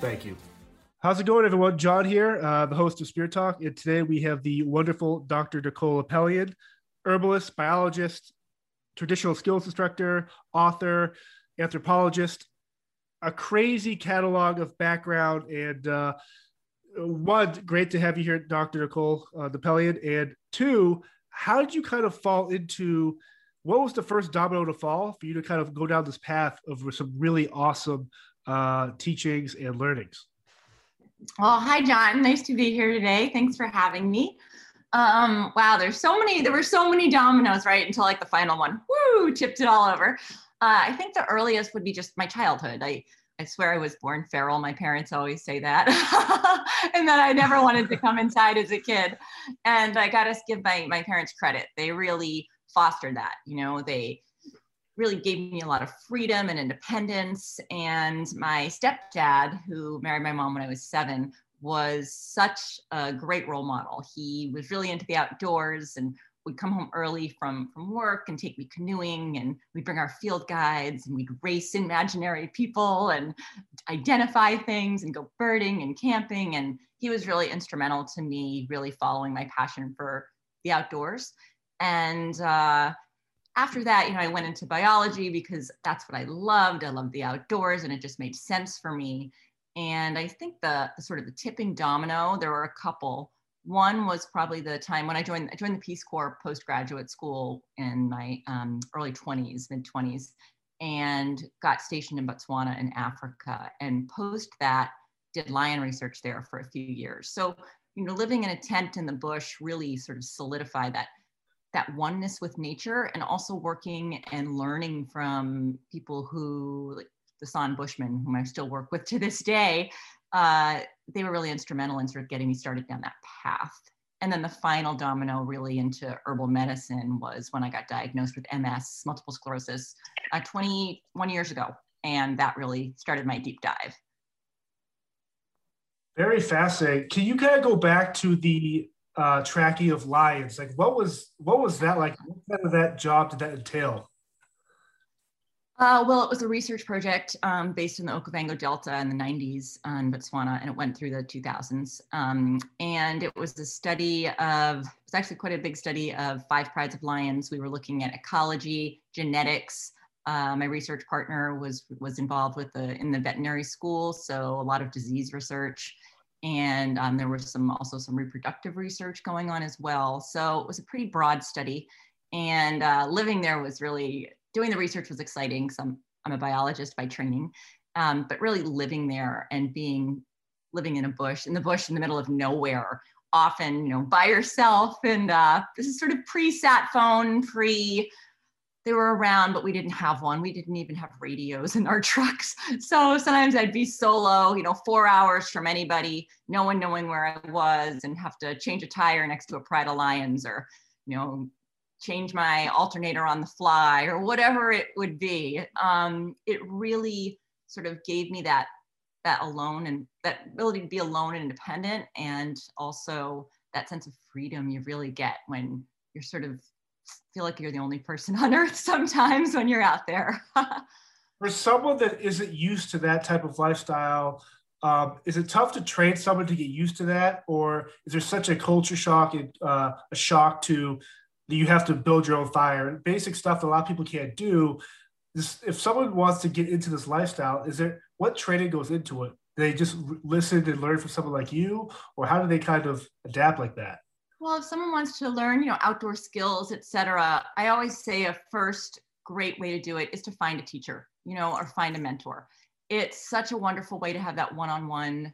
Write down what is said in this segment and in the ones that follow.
Thank you. How's it going, everyone? John here, uh, the host of Spear Talk. And today we have the wonderful Dr. Nicole Apelian, herbalist, biologist, traditional skills instructor, author, anthropologist, a crazy catalog of background. And uh, one, great to have you here, Dr. Nicole uh, Apelian. And two, how did you kind of fall into what was the first domino to fall for you to kind of go down this path of some really awesome uh, teachings and learnings? Well, hi, John. Nice to be here today. Thanks for having me. Um, wow, there's so many, there were so many dominoes, right? Until like the final one, woo, tipped it all over. Uh, I think the earliest would be just my childhood. I, I swear I was born feral. My parents always say that. and that I never wanted to come inside as a kid. And I got to give my, my parents credit. They really fostered that. You know, they really gave me a lot of freedom and independence. And my stepdad, who married my mom when I was seven, was such a great role model. He was really into the outdoors and would come home early from, from work and take me canoeing and we'd bring our field guides and we'd race imaginary people and identify things and go birding and camping. And he was really instrumental to me really following my passion for the outdoors. And uh, after that, you know, I went into biology because that's what I loved. I loved the outdoors and it just made sense for me. And I think the, the sort of the tipping domino, there were a couple. One was probably the time when I joined, I joined the Peace Corps postgraduate school in my um, early 20s, mid 20s, and got stationed in Botswana in Africa. And post that, did lion research there for a few years. So, you know, living in a tent in the bush really sort of solidified that that oneness with nature and also working and learning from people who like the San Bushmen, whom I still work with to this day, uh, they were really instrumental in sort of getting me started down that path. And then the final domino really into herbal medicine was when I got diagnosed with MS, multiple sclerosis, uh, 21 years ago. And that really started my deep dive. Very fascinating. Can you kind of go back to the uh, tracking of lions. Like, what was what was that like? What kind of that job did that entail? Uh, well, it was a research project um, based in the Okavango Delta in the 90s in Botswana, and it went through the 2000s. Um, and it was a study of, it was actually quite a big study of five prides of lions. We were looking at ecology, genetics. Uh, my research partner was was involved with the in the veterinary school, so a lot of disease research and um, there was some also some reproductive research going on as well. So it was a pretty broad study, and uh, living there was really doing the research was exciting. So I'm, I'm a biologist by training, um, but really living there and being living in a bush in the bush in the middle of nowhere often you know by yourself and uh, this is sort of pre-sat phone pre they were around, but we didn't have one. We didn't even have radios in our trucks. So sometimes I'd be solo, you know, four hours from anybody, no one knowing where I was, and have to change a tire next to a Pride of Lions or, you know, change my alternator on the fly or whatever it would be. Um, it really sort of gave me that that alone and that ability to be alone and independent and also that sense of freedom you really get when you're sort of feel like you're the only person on earth sometimes when you're out there. For someone that isn't used to that type of lifestyle, um, is it tough to train someone to get used to that, or is there such a culture shock and uh, a shock to that you have to build your own fire and basic stuff that a lot of people can't do? This, if someone wants to get into this lifestyle, is there what training goes into it? They just listen and learn from someone like you, or how do they kind of adapt like that? Well, if someone wants to learn, you know, outdoor skills, etc., I always say a first great way to do it is to find a teacher, you know, or find a mentor. It's such a wonderful way to have that one-on-one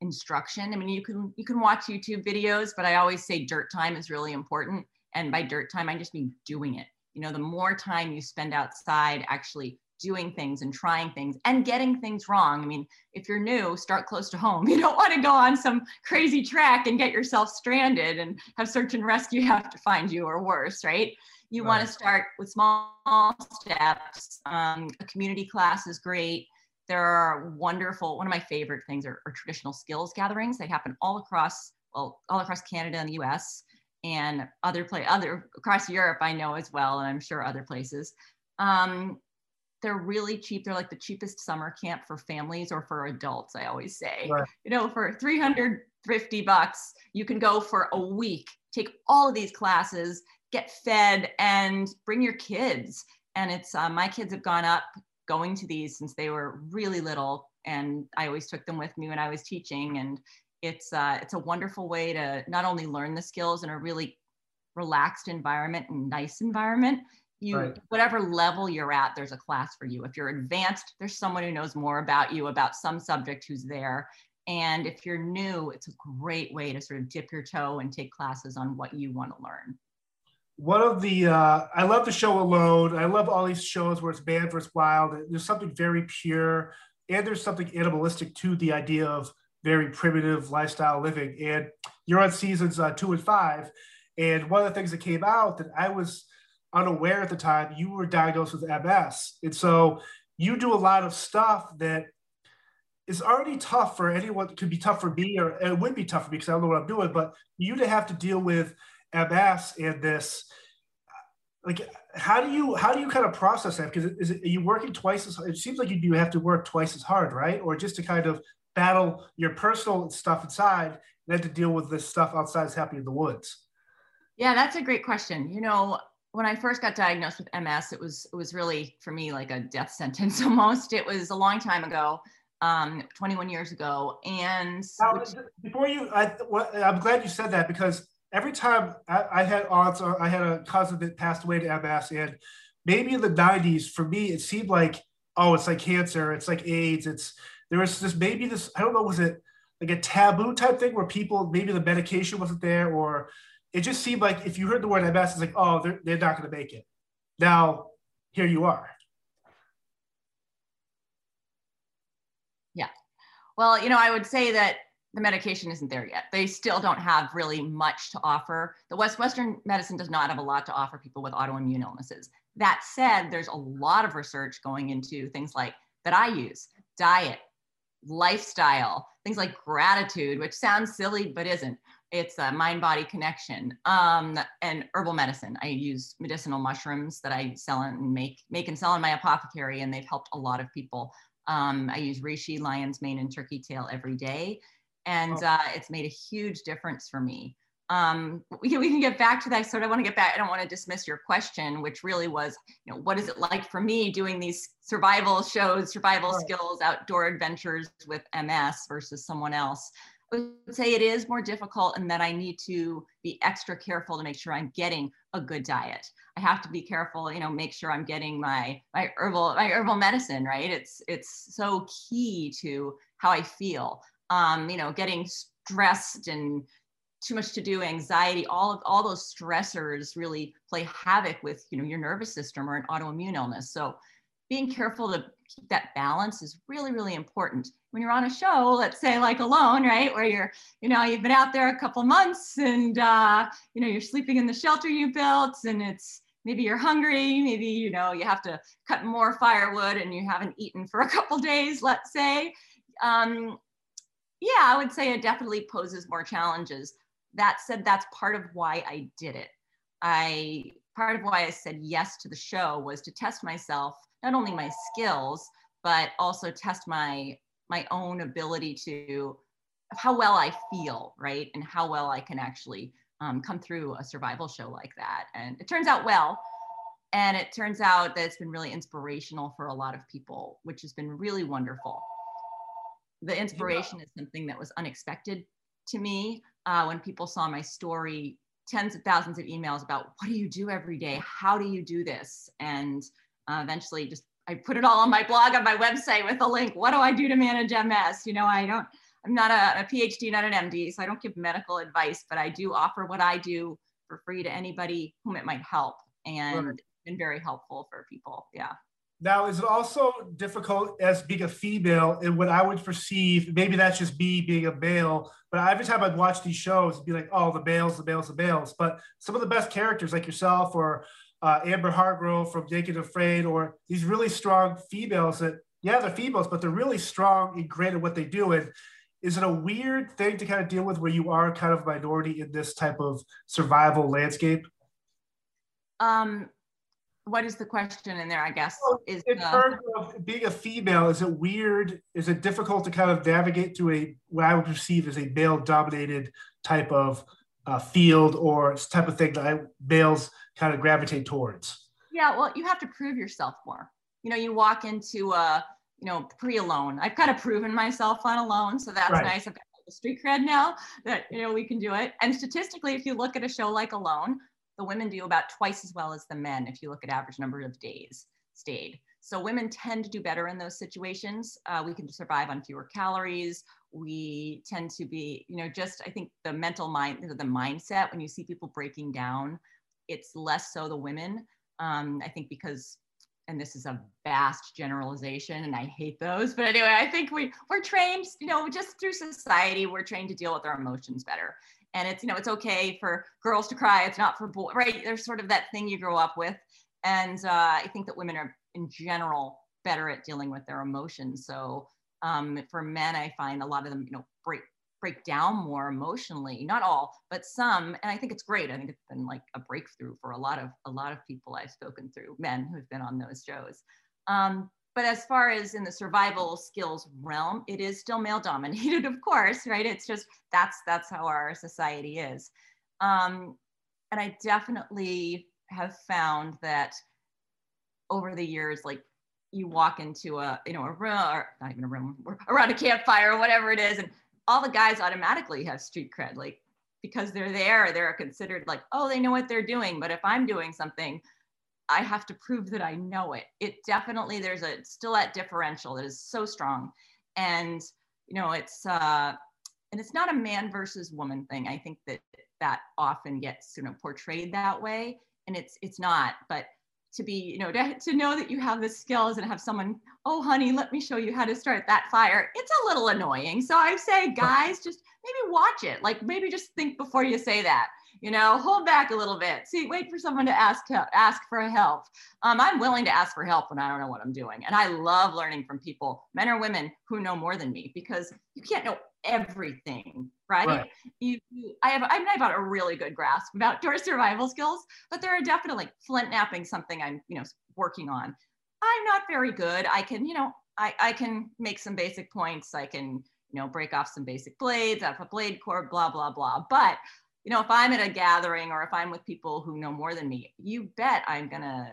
instruction. I mean, you can you can watch YouTube videos, but I always say dirt time is really important. And by dirt time, I just mean doing it. You know, the more time you spend outside actually doing things and trying things and getting things wrong. I mean, if you're new, start close to home. You don't want to go on some crazy track and get yourself stranded and have search and rescue have to find you or worse, right? You right. want to start with small steps. Um, a community class is great. There are wonderful, one of my favorite things are, are traditional skills gatherings. They happen all across, well, all across Canada and the US and other play other across Europe I know as well, and I'm sure other places. Um, they're really cheap. They're like the cheapest summer camp for families or for adults. I always say, right. you know, for 350 bucks, you can go for a week, take all of these classes, get fed, and bring your kids. And it's uh, my kids have gone up going to these since they were really little, and I always took them with me when I was teaching. And it's uh, it's a wonderful way to not only learn the skills in a really relaxed environment and nice environment you right. whatever level you're at there's a class for you. If you're advanced there's someone who knows more about you about some subject who's there. And if you're new it's a great way to sort of dip your toe and take classes on what you want to learn. One of the uh, i love the show alone. I love all these shows where it's man versus wild. There's something very pure and there's something animalistic to the idea of very primitive lifestyle living. And you're on seasons uh, two and five and one of the things that came out that i was unaware at the time you were diagnosed with MS. And so you do a lot of stuff that is already tough for anyone, it could be tough for me, or it would be tough for me because I don't know what I'm doing, but you to have to deal with MS and this, like, how do you how do you kind of process that? Because is it, are you working twice as it seems like you do have to work twice as hard, right? Or just to kind of battle your personal stuff inside and then to deal with this stuff outside is happening in the woods? Yeah, that's a great question. You know, when I first got diagnosed with MS, it was it was really for me like a death sentence almost. It was a long time ago, um, 21 years ago. And now, which, before you, I, well, I'm glad you said that because every time I, I had aunts or I had a cousin that passed away to MS, and maybe in the 90s, for me, it seemed like oh, it's like cancer, it's like AIDS, it's there was this maybe this I don't know was it like a taboo type thing where people maybe the medication wasn't there or it just seemed like if you heard the word MS, it's like, oh, they're, they're not going to make it. Now, here you are. Yeah. Well, you know, I would say that the medication isn't there yet. They still don't have really much to offer. The West Western medicine does not have a lot to offer people with autoimmune illnesses. That said, there's a lot of research going into things like that I use, diet, lifestyle, things like gratitude, which sounds silly but isn't it's a mind body connection um, and herbal medicine i use medicinal mushrooms that i sell and make make and sell in my apothecary and they've helped a lot of people um, i use reishi lion's mane and turkey tail every day and oh. uh, it's made a huge difference for me um, we, can, we can get back to that. So I sort of want to get back. I don't want to dismiss your question, which really was, you know, what is it like for me doing these survival shows, survival right. skills, outdoor adventures with MS versus someone else? Would say it is more difficult and that I need to be extra careful to make sure I'm getting a good diet. I have to be careful, you know, make sure I'm getting my my herbal my herbal medicine, right? It's it's so key to how I feel. Um, you know, getting stressed and too much to do, anxiety, all of all those stressors really play havoc with, you know, your nervous system or an autoimmune illness. So being careful to keep that balance is really, really important. When you're on a show, let's say like alone, right, where you're, you know, you've been out there a couple months and, uh, you know, you're sleeping in the shelter you built and it's, maybe you're hungry, maybe, you know, you have to cut more firewood and you haven't eaten for a couple days, let's say. Um, yeah, I would say it definitely poses more challenges. That said, that's part of why I did it. I part of why I said yes to the show was to test myself not only my skills, but also test my my own ability to how well I feel, right? And how well I can actually um, come through a survival show like that. And it turns out well. And it turns out that it's been really inspirational for a lot of people, which has been really wonderful. The inspiration is something that was unexpected to me uh, when people saw my story tens of thousands of emails about what do you do every day how do you do this and uh, eventually just I put it all on my blog on my website with a link. What do I do to manage MS? You know, I don't, I'm not a, a PhD, not an MD, so I don't give medical advice, but I do offer what I do for free to anybody whom it might help. And right. been very helpful for people. Yeah. Now, is it also difficult as being a female and what I would perceive? Maybe that's just me being a male, but every time I'd watch these shows, it'd be like, oh, the males, the males, the males. But some of the best characters, like yourself or uh, Amber Hargrove from Naked Afraid, or these really strong females that, yeah, they're females, but they're really strong and great at what they do. And is it a weird thing to kind of deal with where you are kind of a minority in this type of survival landscape? Um, what is the question in there? I guess is in terms of being a female, is it weird? Is it difficult to kind of navigate through a what I would perceive as a male-dominated type of uh, field or type of thing that I, males kind of gravitate towards? Yeah, well, you have to prove yourself more. You know, you walk into a you know pre-alone. I've kind of proven myself on alone, so that's right. nice. I've got the street cred now that you know we can do it. And statistically, if you look at a show like Alone, the women do about twice as well as the men if you look at average number of days stayed. So women tend to do better in those situations. Uh, we can survive on fewer calories. We tend to be, you know, just I think the mental mind, the mindset when you see people breaking down, it's less so the women. Um, I think because, and this is a vast generalization, and I hate those. But anyway, I think we we're trained, you know, just through society, we're trained to deal with our emotions better and it's you know it's okay for girls to cry it's not for boys right there's sort of that thing you grow up with and uh, i think that women are in general better at dealing with their emotions so um, for men i find a lot of them you know break break down more emotionally not all but some and i think it's great. I think it's been like a breakthrough for a lot of a lot of people i've spoken through men who've been on those shows. Um, but as far as in the survival skills realm it is still male dominated of course right? It's just that's that's how our society is. Um, and i definitely have found that over the years like you walk into a you know a room or not even a room around a campfire or whatever it is and all the guys automatically have street cred like because they're there they're considered like oh they know what they're doing but if i'm doing something I have to prove that I know it. It definitely there's a still that differential that is so strong, and you know it's uh, and it's not a man versus woman thing. I think that that often gets you know portrayed that way, and it's it's not. But to be you know to, to know that you have the skills and have someone oh honey let me show you how to start that fire. It's a little annoying. So i say guys just maybe watch it. Like maybe just think before you say that you know hold back a little bit. See wait for someone to ask ask for help. Um, i'm willing to ask for help when i don't know what i'm doing. And i love learning from people men or women who know more than me because you can't know everything right, right. You, you, i have i've got a really good grasp of outdoor survival skills but there are definitely flint knapping something i'm you know working on. I'm not very good. I can you know i i can make some basic points. I can you know break off some basic blades off a blade core blah blah blah. But you know, if I'm at a gathering or if I'm with people who know more than me, you bet I'm going to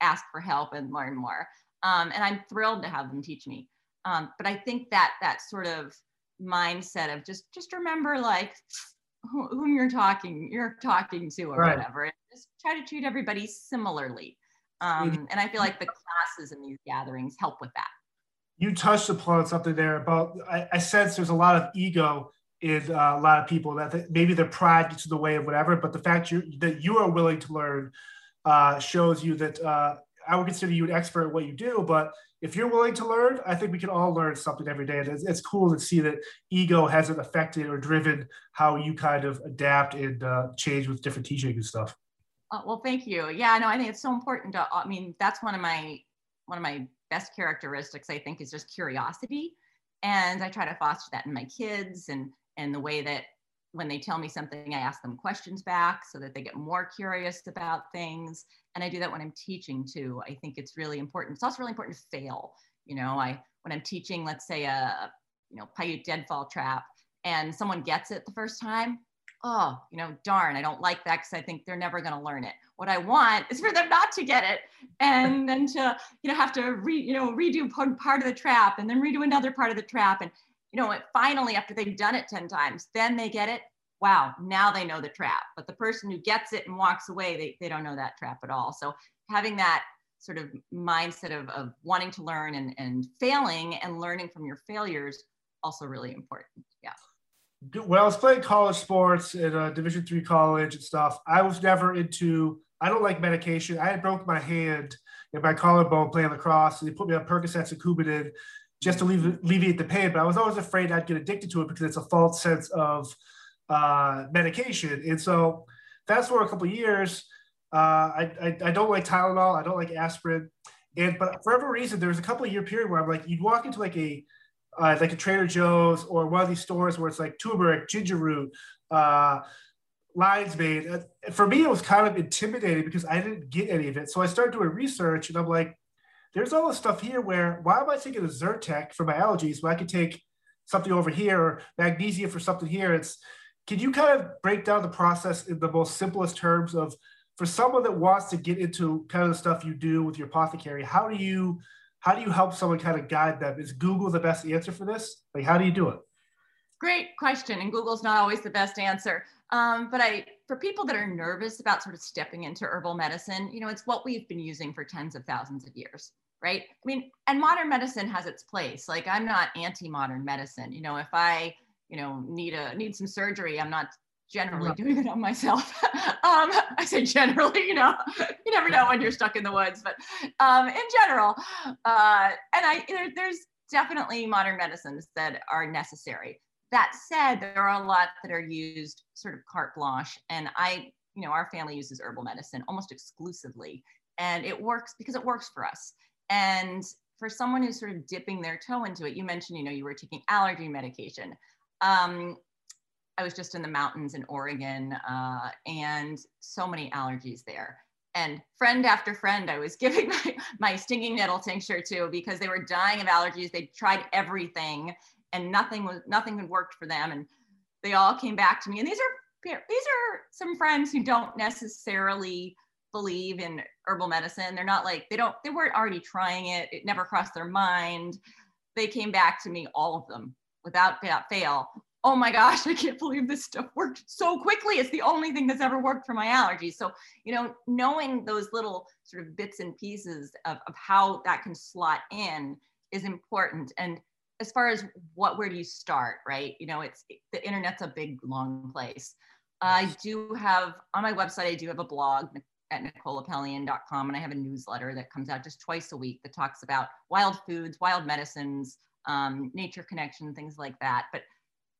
ask for help and learn more. Um, and I'm thrilled to have them teach me. Um, but I think that that sort of mindset of just just remember like whom you're talking you're talking to or right. whatever, and just try to treat everybody similarly. Um, and I feel like the classes in these gatherings help with that. You touched upon something there about I, I sense there's a lot of ego is uh, a lot of people that th- maybe their pride gets in the way of whatever, but the fact you, that you are willing to learn uh, shows you that uh, I would consider you an expert at what you do. But if you're willing to learn, I think we can all learn something every day. And it's, it's cool to see that ego hasn't affected or driven how you kind of adapt and uh, change with different teaching and stuff. Uh, well, thank you. Yeah, no, I think it's so important to. I mean, that's one of my one of my best characteristics. I think is just curiosity, and I try to foster that in my kids and and the way that when they tell me something, I ask them questions back so that they get more curious about things. And I do that when I'm teaching too. I think it's really important. It's also really important to fail. You know, I when I'm teaching, let's say a you know Paiute deadfall trap, and someone gets it the first time, oh, you know, darn, I don't like that because I think they're never going to learn it. What I want is for them not to get it, and then to you know have to re you know redo part of the trap, and then redo another part of the trap, and you know, finally, after they've done it 10 times, then they get it. Wow, now they know the trap. But the person who gets it and walks away, they, they don't know that trap at all. So having that sort of mindset of, of wanting to learn and, and failing and learning from your failures also really important. Yeah. When I was playing college sports in a Division three college and stuff, I was never into I don't like medication. I had broke my hand and my collarbone playing lacrosse, and they put me on Percocets and Coumadin just to alleviate the pain. But I was always afraid I'd get addicted to it because it's a false sense of uh, medication. And so fast forward a couple years, uh, I, I, I don't like Tylenol. I don't like aspirin. And but for whatever reason, there was a couple year period where I'm like, you'd walk into like a uh, like a Trader Joe's or one of these stores where it's like turmeric, ginger root, uh, lion's mane. Uh, for me, it was kind of intimidating because I didn't get any of it. So I started doing research, and I'm like, there's all this stuff here where why am I taking a Zyrtec for my allergies when I could take something over here or magnesium for something here? It's can you kind of break down the process in the most simplest terms of for someone that wants to get into kind of the stuff you do with your apothecary, how do you how do you help someone kind of guide them? Is Google the best answer for this? Like, how do you do it? Great question, and Google's not always the best answer. Um, but I, for people that are nervous about sort of stepping into herbal medicine, you know, it's what we've been using for tens of thousands of years, right? I mean, and modern medicine has its place. Like, I'm not anti-modern medicine. You know, if I, you know, need a need some surgery, I'm not generally doing it on myself. um, I say generally, you know, you never know when you're stuck in the woods, but um, in general, uh, and I there, there's definitely modern medicines that are necessary. That said, there are a lot that are used sort of carte blanche, and I, you know, our family uses herbal medicine almost exclusively, and it works because it works for us. And for someone who's sort of dipping their toe into it, you mentioned, you know, you were taking allergy medication. Um, I was just in the mountains in Oregon uh, and so many allergies there. And friend after friend, I was giving my, my stinging nettle tincture to because they were dying of allergies. They tried everything and nothing was nothing had worked for them. And they all came back to me. And these are these are some friends who don't necessarily believe in herbal medicine. They're not like they don't they weren't already trying it. It never crossed their mind. They came back to me, all of them, without fail, oh my gosh, I can't believe this stuff worked so quickly. It's the only thing that's ever worked for my allergies. So, you know, knowing those little sort of bits and pieces of, of how that can slot in is important. And as far as what, where do you start, right? You know, it's the internet's a big, long place. I do have on my website, I do have a blog at nicoleapelian.com and I have a newsletter that comes out just twice a week that talks about wild foods, wild medicines, um, nature connection, things like that. But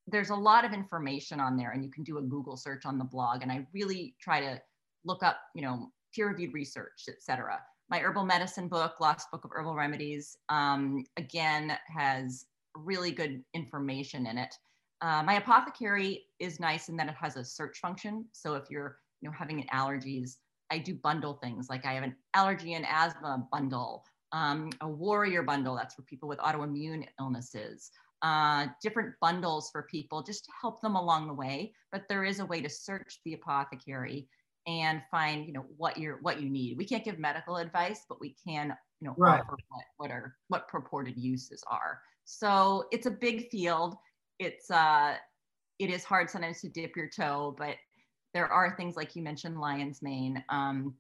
there's a lot of information on there and you can do a Google search on the blog. And I really try to look up, you know, peer reviewed research, et cetera. My herbal medicine book, Lost Book of Herbal Remedies, um, again, has really good information in it. Uh, my apothecary is nice in that it has a search function. So if you're, you know, having allergies, I do bundle things like I have an allergy and asthma bundle, um, a warrior bundle, that's for people with autoimmune illnesses uh, different bundles for people just to help them along the way. But there is a way to search the apothecary and find, you know, what you're what you need. We can't give medical advice, but we can, you know, right. offer what, what are what purported uses are. So it's a big field. It's uh it is hard sometimes to dip your toe, but there are things like you mentioned lion's mane. Um,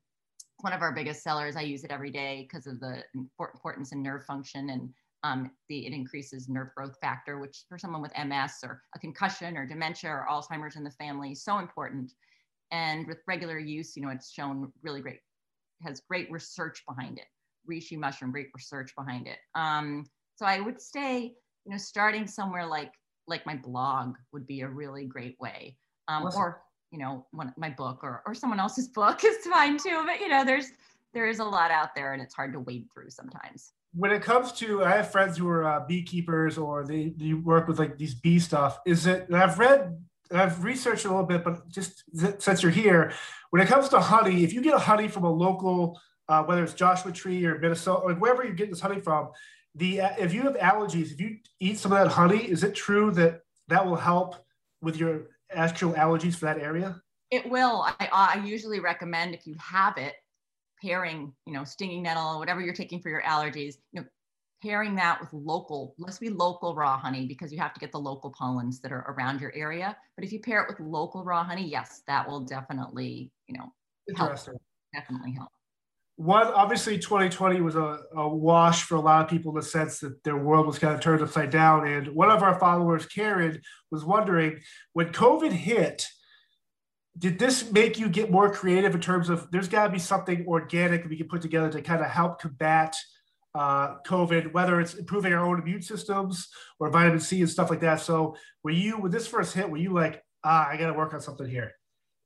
one of our biggest sellers. I use it every day because of the importance in nerve function and um, the, it increases nerve growth factor, which for someone with MS or a concussion or dementia or Alzheimer's in the family is so important. And with regular use, you know, it's shown really great, has great research behind it. Reishi mushroom, great research behind it. Um, so I would say, you know, starting somewhere like like my blog would be a really great way. Um, awesome. Or you know, one, my book or or someone else's book is fine too. But you know, there's there is a lot out there, and it's hard to wade through sometimes when it comes to i have friends who are uh, beekeepers or they, they work with like these bee stuff is it i've read i've researched a little bit but just since you're here when it comes to honey if you get a honey from a local uh, whether it's joshua tree or minnesota or wherever you get this honey from the if you have allergies if you eat some of that honey is it true that that will help with your actual allergies for that area? It will. I, I usually recommend if you have it pairing, you know, stinging nettle, whatever you're taking for your allergies, you know, pairing that with local, let's be local raw honey because you have to get the local pollens that are around your area. But if you pair it with local raw honey, yes, that will definitely, you know, help. Definitely help. One, obviously, 2020 was a, a wash for a lot of people in the sense that their world was kind of turned upside down. And one of our followers, Karen, was wondering when COVID hit, did this make you get more creative in terms of there's got to be something organic we can put together to kind of help combat uh, COVID, whether it's improving our own immune systems or vitamin C and stuff like that. So, were you with this first hit? Were you like, ah, I got to work on something here?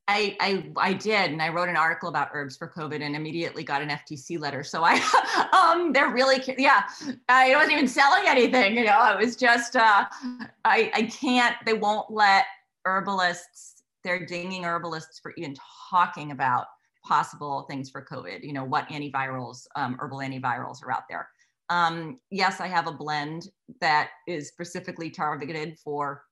I, I I did, and I wrote an article about herbs for COVID, and immediately got an FTC letter. So I, um, they're really, yeah. I wasn't even selling anything, you know. It was just, uh, I I can't. They won't let herbalists. They're dinging herbalists for even talking about possible things for COVID. You know what antivirals, um, herbal antivirals are out there. Um, yes, I have a blend that is specifically targeted for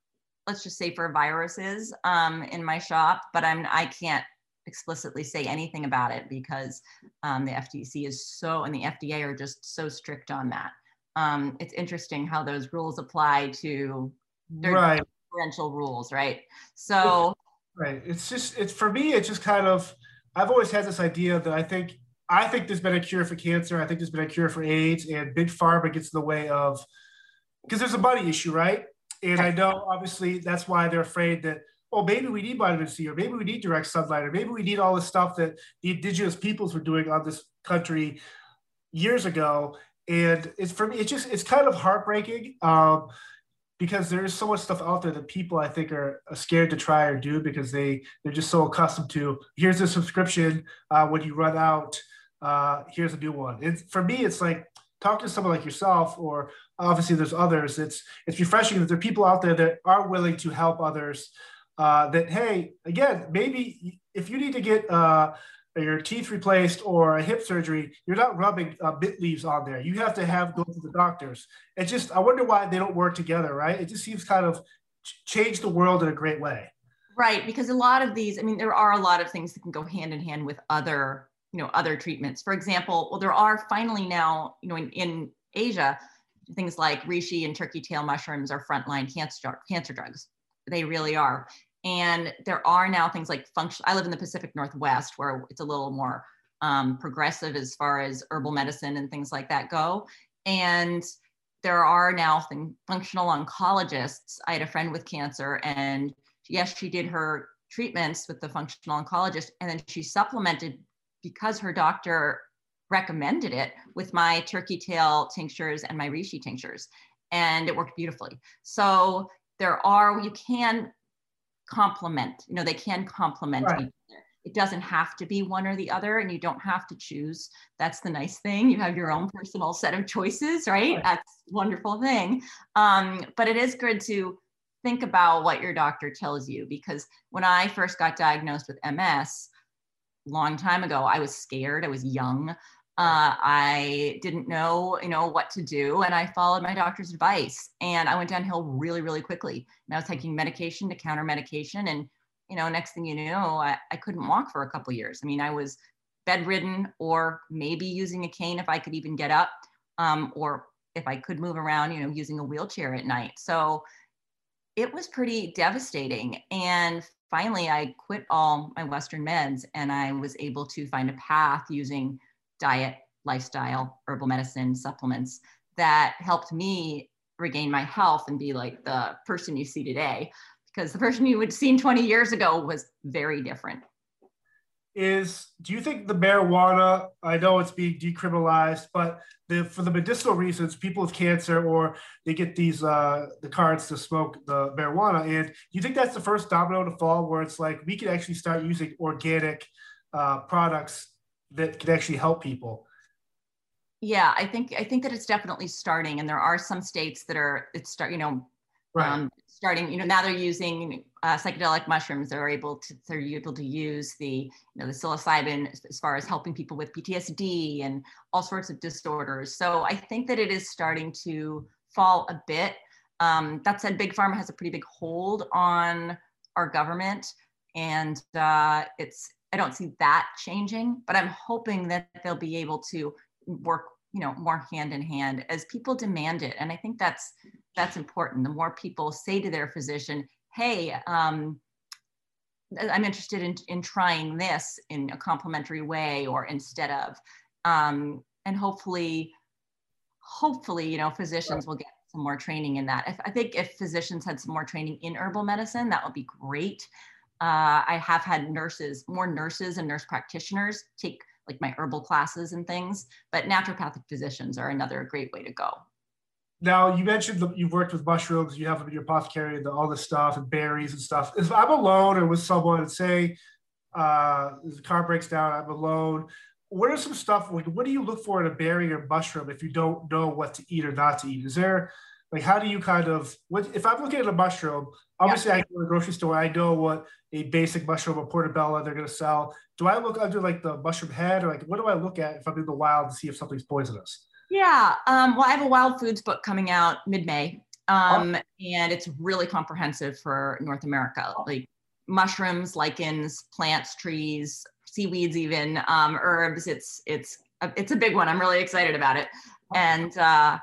let's just say for viruses um, in my shop, but I'm I can't explicitly say anything about it because um, the FTC is so and the FDA are just so strict on that. Um, it's interesting how those rules apply to right differential rules, right? So right, it's just it's for me. It's just kind of I've always had this idea that I think I think there's been a cure for cancer. I think there's been a cure for AIDS, and big pharma gets in the way of because there's a money issue, right? And I know obviously that's why they're afraid that, oh, maybe we need vitamin C or maybe we need direct sunlight or maybe we need all the stuff that the indigenous peoples were doing on this country years ago. And it's for me, it's just it's kind of heartbreaking. Um, because there is so much stuff out there that people I think are scared to try or do because they they're just so accustomed to here's a subscription uh, when you run out uh, here's a new one. It's for me it's like talk to someone like yourself or obviously there's others it's it's refreshing that there are people out there that are willing to help others uh, that hey again maybe if you need to get uh, your teeth replaced or a hip surgery you're not rubbing uh, mint leaves on there. You have to have go to the doctors. It's just i wonder why they don't work together right? It just seems kind of change the world in a great way. Right because a lot of these i mean there are a lot of things that can go hand in hand with other you know other treatments. For example well there are finally now you know in, in asia things like reishi and turkey tail mushrooms are frontline cancer cancer drugs. They really are and there are now things like function i live in the pacific northwest where it's a little more um, progressive as far as herbal medicine and things like that go. And there are now functional oncologists. I had a friend with cancer and yes she did her treatments with the functional oncologist and then she supplemented because her doctor recommended it with my turkey tail tinctures and my reishi tinctures. And it worked beautifully. So there are you can complement you know they can complement right. each other. It doesn't have to be one or the other and you don't have to choose. That's the nice thing. You have your own personal set of choices right, right. that's wonderful thing. Um, but it is good to think about what your doctor tells you because when i first got diagnosed with ms long time ago i was scared. I was young uh, I didn't know, you know, what to do, and I followed my doctor's advice. And I went downhill really, really quickly. And I was taking medication to counter medication, and you know, next thing you know, I, I couldn't walk for a couple years. I mean, I was bedridden, or maybe using a cane if I could even get up, um, or if I could move around, you know, using a wheelchair at night. So it was pretty devastating. And finally, I quit all my Western meds, and I was able to find a path using diet, lifestyle, herbal medicine, supplements that helped me regain my health and be like the person you see today. Because the person you would seen 20 years ago was very different. Is do you think the marijuana? I know it's being decriminalized, but the, for the medicinal reasons, people with cancer or they get these uh, the cards to smoke the marijuana. And do you think that's the first domino to fall, where it's like we can actually start using organic uh, products that could actually help people? Yeah, I think I think that it's definitely starting, and there are some states that are it's start you know right. um, starting you know now they're using uh, psychedelic mushrooms. They're able to they're able to use the you know the psilocybin as far as helping people with PTSD and all sorts of disorders. So I think that it is starting to fall a bit. Um, that said, big pharma has a pretty big hold on our government, and uh, it's I don't see that changing, but I'm hoping that they'll be able to work, you know, more hand in hand as people demand it. And I think that's that's important. The more people say to their physician, "Hey, um, I'm interested in in trying this in a complementary way, or instead of," um, and hopefully, hopefully, you know, physicians will get some more training in that. I think if physicians had some more training in herbal medicine, that would be great Uh, I have had nurses, more nurses and nurse practitioners take like my herbal classes and things, but naturopathic physicians are another great way to go. Now you mentioned that you've worked with mushrooms, you have your apothecary and all this stuff and berries and stuff. If I'm alone or with someone, say uh, the car breaks down, I'm alone. What are some stuff? What do you look for in a berry or mushroom if you don't know what to eat or not to eat? Is there like how do you kind of what if I'm looking at a mushroom? Obviously, yeah. I go to the grocery store. I know what a basic mushroom or portobello they're going to sell. Do I look under like the mushroom head or like what do I look at if I'm in the wild to see if something's poisonous? Yeah. Um, well, I have a wild foods book coming out mid May, um, oh. and it's really comprehensive for North America, like mushrooms, lichens, plants, trees, seaweeds, even um, herbs. It's it's a, it's a big one. I'm really excited about it, and. Uh,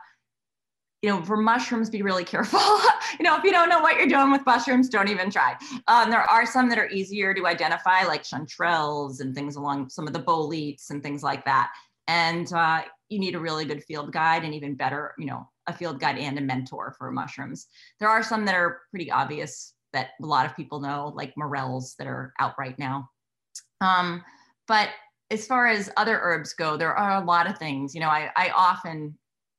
you know, for mushrooms, be really careful. you know, if you don't know what you're doing with mushrooms, don't even try. Um, there are some that are easier to identify, like chanterelles and things along some of the boletes and things like that. And uh, you need a really good field guide and even better, you know, a field guide and a mentor for mushrooms. There are some that are pretty obvious that a lot of people know, like morels that are out right now. Um, but as far as other herbs go, there are a lot of things. You know, I, I often,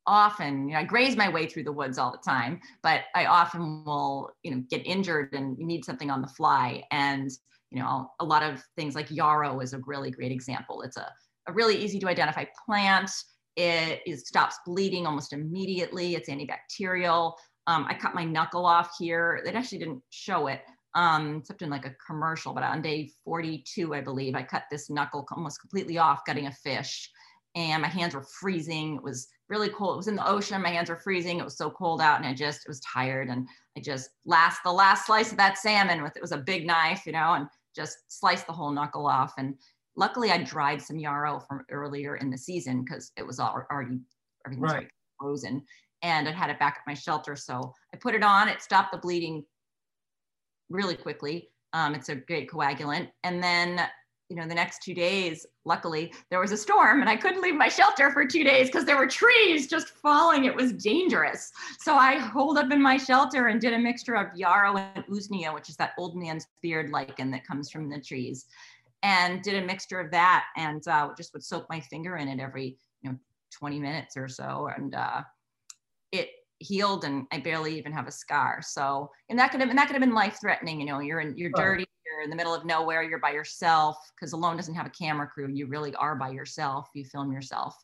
often, you know, I graze my way through the woods all the time, but I often will, you know, get injured and need something on the fly. And, you know, a lot of things like yarrow is a really great example. It's a, a really easy to identify plant. It stops bleeding almost immediately. It's antibacterial. Um, I cut my knuckle off here. They actually didn't show it, um, except in like a commercial, but on day 42, I believe, I cut this knuckle almost completely off gutting a fish. And my hands were freezing. It was really cold. It was in the ocean. My hands were freezing. It was so cold out, and I just it was tired. And I just last the last slice of that salmon with it was a big knife, you know, and just sliced the whole knuckle off. And luckily, I dried some yarrow from earlier in the season because it was all already everything was right. frozen and I had it back at my shelter. So I put it on, it stopped the bleeding really quickly. Um, it's a great coagulant. And then, you know, the next two days, luckily, there was a storm and I couldn't leave my shelter for two days because there were trees just falling. It was dangerous. So I holed up in my shelter and did a mixture of yarrow and usnea, which is that old man's beard lichen that comes from the trees, and did a mixture of that and uh, just would soak my finger in it every, you know, 20 minutes or so. And, uh, healed and I barely even have a scar. So, and that could have, and that could have been life threatening. You know, you're in, you're dirty, you're in the middle of nowhere, you're by yourself because Alone doesn't have a camera crew. You really are by yourself. You film yourself.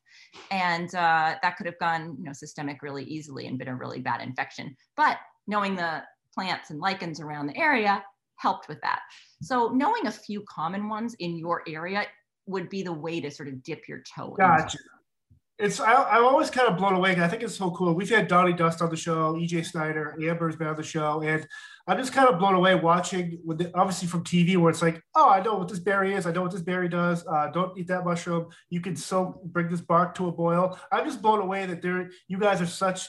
And uh, that could have gone, you know, systemic really easily and been a really bad infection. But knowing the plants and lichens around the area helped with that. So knowing a few common ones in your area would be the way to sort of dip your toe. Gotcha it's I, am always kind of blown away. I think it's so cool. We've had Donny Dust on the show, EJ Snyder, Amber's been on the show, and I'm just kind of blown away watching with the, obviously from TV where it's like, oh, I know what this berry is. I know what this berry does. Uh, don't eat that mushroom. You can so bring this bark to a boil. I'm just blown away that there you guys are such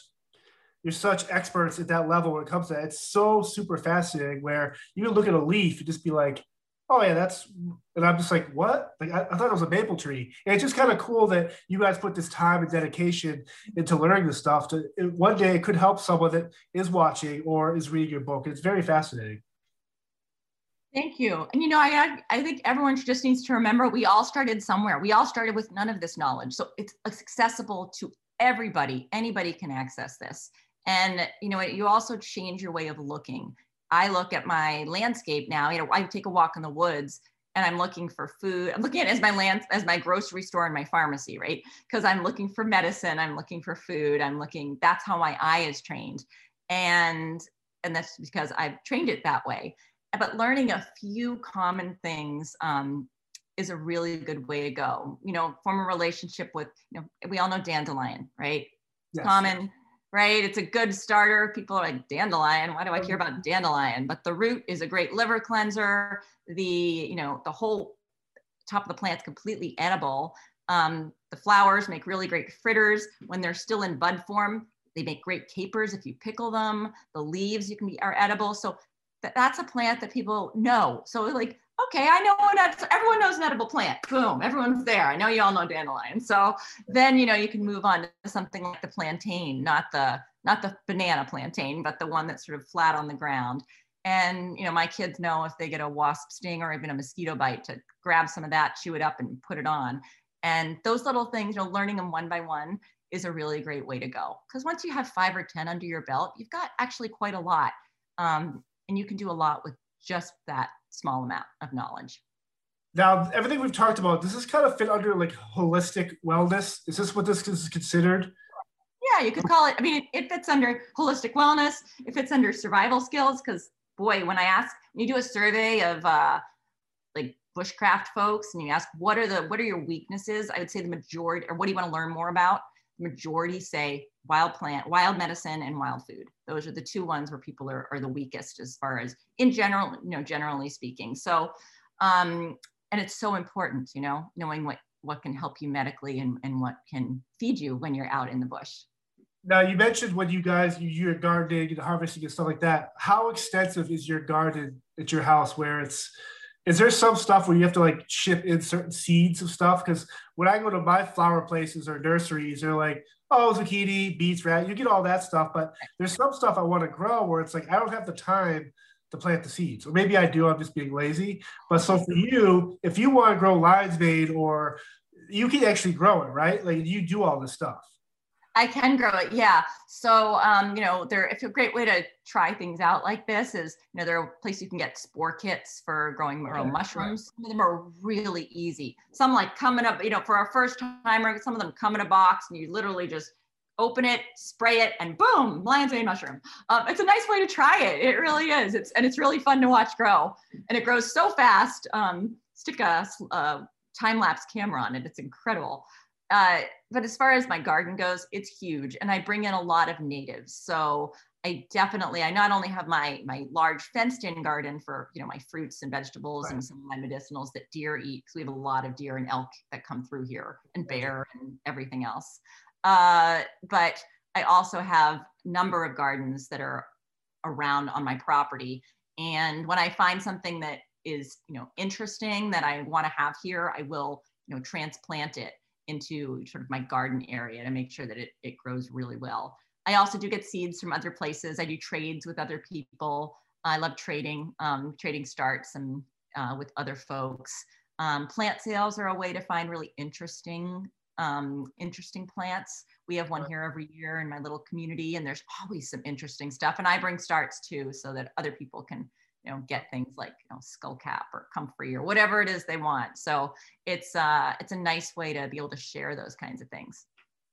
you're such experts at that level when it comes to that. It's so super fascinating. Where you can look at a leaf and just be like, oh yeah, that's, and I'm just like, what? Like I, I thought it was a maple tree. And it's just kind of cool that you guys put this time and dedication into learning this stuff. To one day it could help someone that is watching or is reading your book. It's very fascinating. Thank you. And you know, I I think everyone just needs to remember we all started somewhere. We all started with none of this knowledge, so it's accessible to everybody. Anybody can access this. And you know, you also change your way of looking. I look at my landscape now, you know, I take a walk in the woods and I'm looking for food. I'm looking at it as my land, as my grocery store and my pharmacy, right? Because I'm looking for medicine, I'm looking for food, I'm looking, that's how my eye is trained. And and that's because I've trained it that way. But learning a few common things um, is a really good way to go. You know, form a relationship with, you know, we all know dandelion, right? Yes. Common right? It's a good starter. People are like dandelion. Why do I care about dandelion? But the root is a great liver cleanser. The you know the whole top of the plant's completely edible. Um, the flowers make really great fritters when they're still in bud form. They make great capers if you pickle them. The leaves you can be are edible. So th- that's a plant that people know. So like okay, I know what everyone knows an edible plant. Boom, everyone's there. I know you all know dandelion. So then you know you can move on to something like the plantain, not the not the banana plantain, but the one that's sort of flat on the ground. And you know, my kids know if they get a wasp sting or even a mosquito bite to grab some of that, chew it up, and put it on. And those little things, you know, learning them one by one is a really great way to go. Because once you have five or ten under your belt, you've got actually quite a lot, um, and you can do a lot with just that small amount of knowledge. Now, everything we've talked about, does this kind of fit under like holistic wellness? Is this what this is considered? Yeah, you could call it. I mean, it, it fits under holistic wellness. It fits under survival skills because, boy, when I ask, when you do a survey of uh, like bushcraft folks and you ask what are the what are your weaknesses, I would say the majority, or what do you want to learn more about? Majority say wild plant, wild medicine, and wild food. Those are the two ones where people are, are the weakest as far as in general, you know, generally speaking. So um, and it's so important you know knowing what what can help you medically and, and what can feed you when you're out in the bush now you mentioned when you guys you you're gardening and harvesting and stuff like that how extensive is your garden at your house where it's is there some stuff where you have to like ship in certain seeds of stuff because when i go to my flower places or nurseries they're like oh zucchini beets rat you get all that stuff but there's some stuff i want to grow where it's like i don't have the time to plant the seeds. Or maybe I do, I'm just being lazy. But so for you, if you want to grow lion's mane or you can actually grow it, right? Like you do all this stuff. I can grow it, yeah. So, um, you know, there. If a great way to try things out like this is, you know, there are places you can get spore kits for growing right. mushrooms. Some of them are really easy. Some like come in a, you know, for our first timer, some of them come in a box, and you literally just open it, spray it, and boom, lion's mane mushroom. Um, it's a nice way to try it. It really is. It's and it's really fun to watch grow, and it grows so fast. Um, stick a, a time lapse camera on it. It's incredible. Uh, but as far as my garden goes, it's huge, and I bring in a lot of natives. So I definitely, I not only have my my large fenced-in garden for you know my fruits and vegetables right. and some of my medicinals that deer eat, because we have a lot of deer and elk that come through here, and bear and everything else. Uh, but I also have a number of gardens that are around on my property. And when I find something that is, you know, interesting that I want to have here, I will, you know, transplant it into sort of my garden area to make sure that it, it grows really well. I also do get seeds from other places. I do trades with other people. I love trading, um, trading starts and uh, with other folks. Um, plant sales are a way to find really interesting um, interesting plants. We have one here every year in my little community, and there's always some interesting stuff. And I bring starts too, so that other people can, you know, get things like you know skullcap or comfrey or whatever it is they want. So it's uh, it's a nice way to be able to share those kinds of things.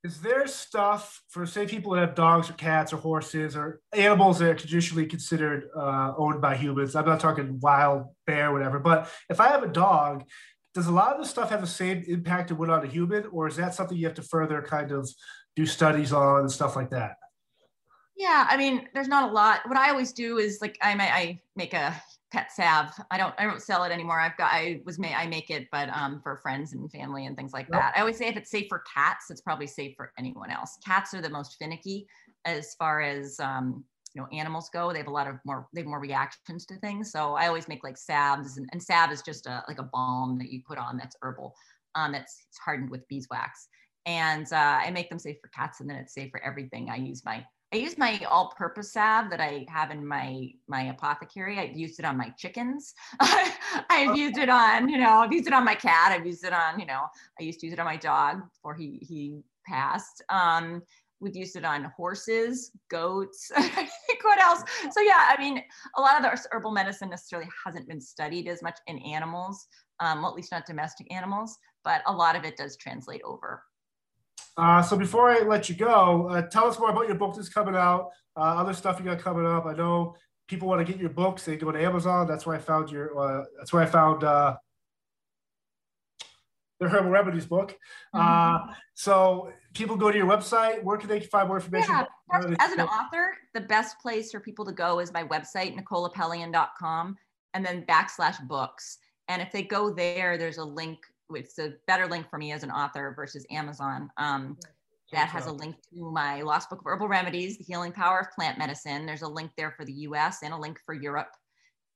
Is there stuff for say people that have dogs or cats or horses or animals that are traditionally considered uh, owned by humans? I'm not talking wild bear, whatever. But if I have a dog does a lot of this stuff have the same impact it would on a human, or is that something you have to further kind of do studies on and stuff like that? Yeah, I mean, there's not a lot. What I always do is like I, I make a pet salve. I don't I don't sell it anymore. I've got I was made I make it, but um for friends and family and things like yep. that. I always say if it's safe for cats, it's probably safe for anyone else. Cats are the most finicky as far as um you know animals go they have a lot of more they have more reactions to things so i always make like salves and, and salve is just a like a balm that you put on that's herbal um that's hardened with beeswax and uh, i make them safe for cats and then it's safe for everything i use my i use my all-purpose salve that i have in my my apothecary. I've used it on my chickens. I've used it on you know i've used it on my cat. I've used it on you know i used to use it on my dog before he he passed. Um We've used it on horses, goats, what else? So yeah, I mean, a lot of the herbal medicine necessarily hasn't been studied as much in animals, um, well, at least not domestic animals, but a lot of it does translate over. Uh, so before I let you go, uh, tell us more about your book that's coming out, uh, other stuff you got coming up. I know people want to get your books; they go to Amazon. That's where I found your. Uh, that's where I found uh, the herbal remedies book. Mm-hmm. Uh, so people go to your website. Where can they find more information? Yeah, as an author, the best place for people to go is my website, nicoleapelian.com, and then backslash books. And if they go there, there's a link. It's a better link for me as an author versus Amazon. Um, that has a link to my Lost Book of Herbal Remedies, The Healing Power of Plant Medicine. There's a link there for the US and a link for Europe.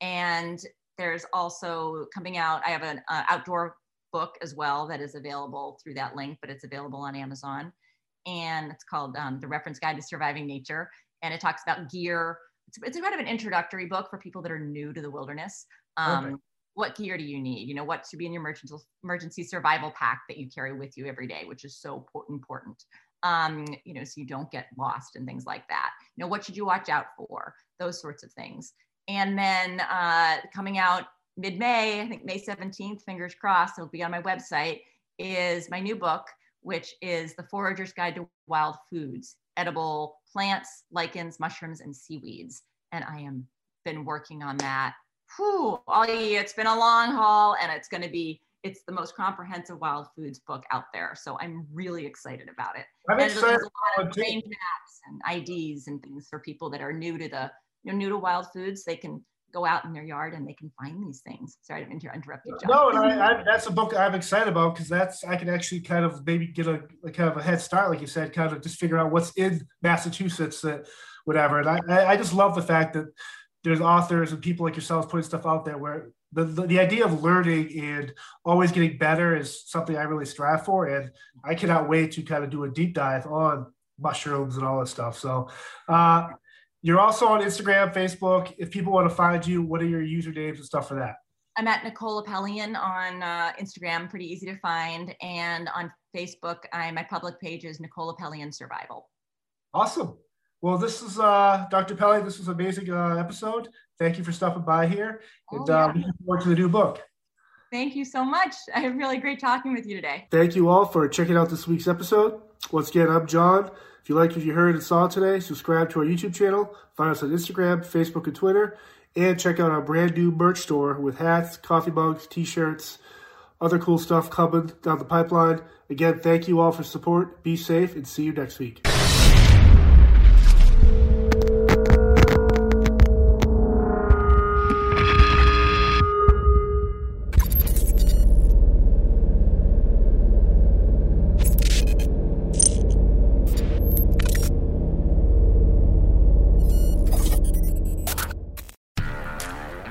And there's also coming out, I have an uh, outdoor book as well that is available through that link, but it's available on Amazon. And it's called um, The Reference Guide to Surviving Nature. And it talks about gear, it's, it's kind of an introductory book for people that are new to the wilderness. Um. What gear do you need? You know, what should be in your emergency survival pack that you carry with you every day, which is so important. Um, you know, so you don't get lost and things like that. You know, what should you watch out for? Those sorts of things. And then uh, coming out mid-May, I think May 17th, fingers crossed, it'll be on my website, is my new book, which is The Forager's Guide to Wild Foods, edible plants, lichens, mushrooms, and seaweeds. And I am been working on that. Whew, all year. It's been a long haul and it's going to be, it's the most comprehensive wild foods book out there. So I'm really excited about it. I'm And excited. a lot of range maps and IDs and things for people that are new to the, you know, new to wild foods. They can go out in their yard and they can find these things. Sorry to inter- interrupt you, John. No, and I, I, that's a book I'm excited about because that's I can actually kind of maybe get a, a kind of a head start, like you said, kind of just figure out what's in Massachusetts, that whatever. And I I just love the fact that there's authors and people like yourselves putting stuff out there where the, the, the idea of learning and always getting better is something I really strive for. And I cannot wait to kind of do a deep dive on mushrooms and all that stuff. So uh, you're also on Instagram, Facebook. If people want to find you, what are your usernames and stuff for that? I'm at Nicole Apelian on uh, Instagram, pretty easy to find. And on Facebook, I, my public page is Nicole Apelian Survival. Awesome. Well, this is uh, Dr. Pelly. This was an amazing uh, episode. Thank you for stopping by here. And Oh, uh, looking forward to the new book. Thank you so much. I had really great talking with you today. Thank you all for checking out this week's episode. Once again, I'm John. If you liked what you heard and saw today, subscribe to our YouTube channel, find us on Instagram, Facebook, and Twitter, and check out our brand new merch store with hats, coffee mugs, t-shirts, other cool stuff coming down the pipeline. Again, thank you all for support. Be safe and see you next week.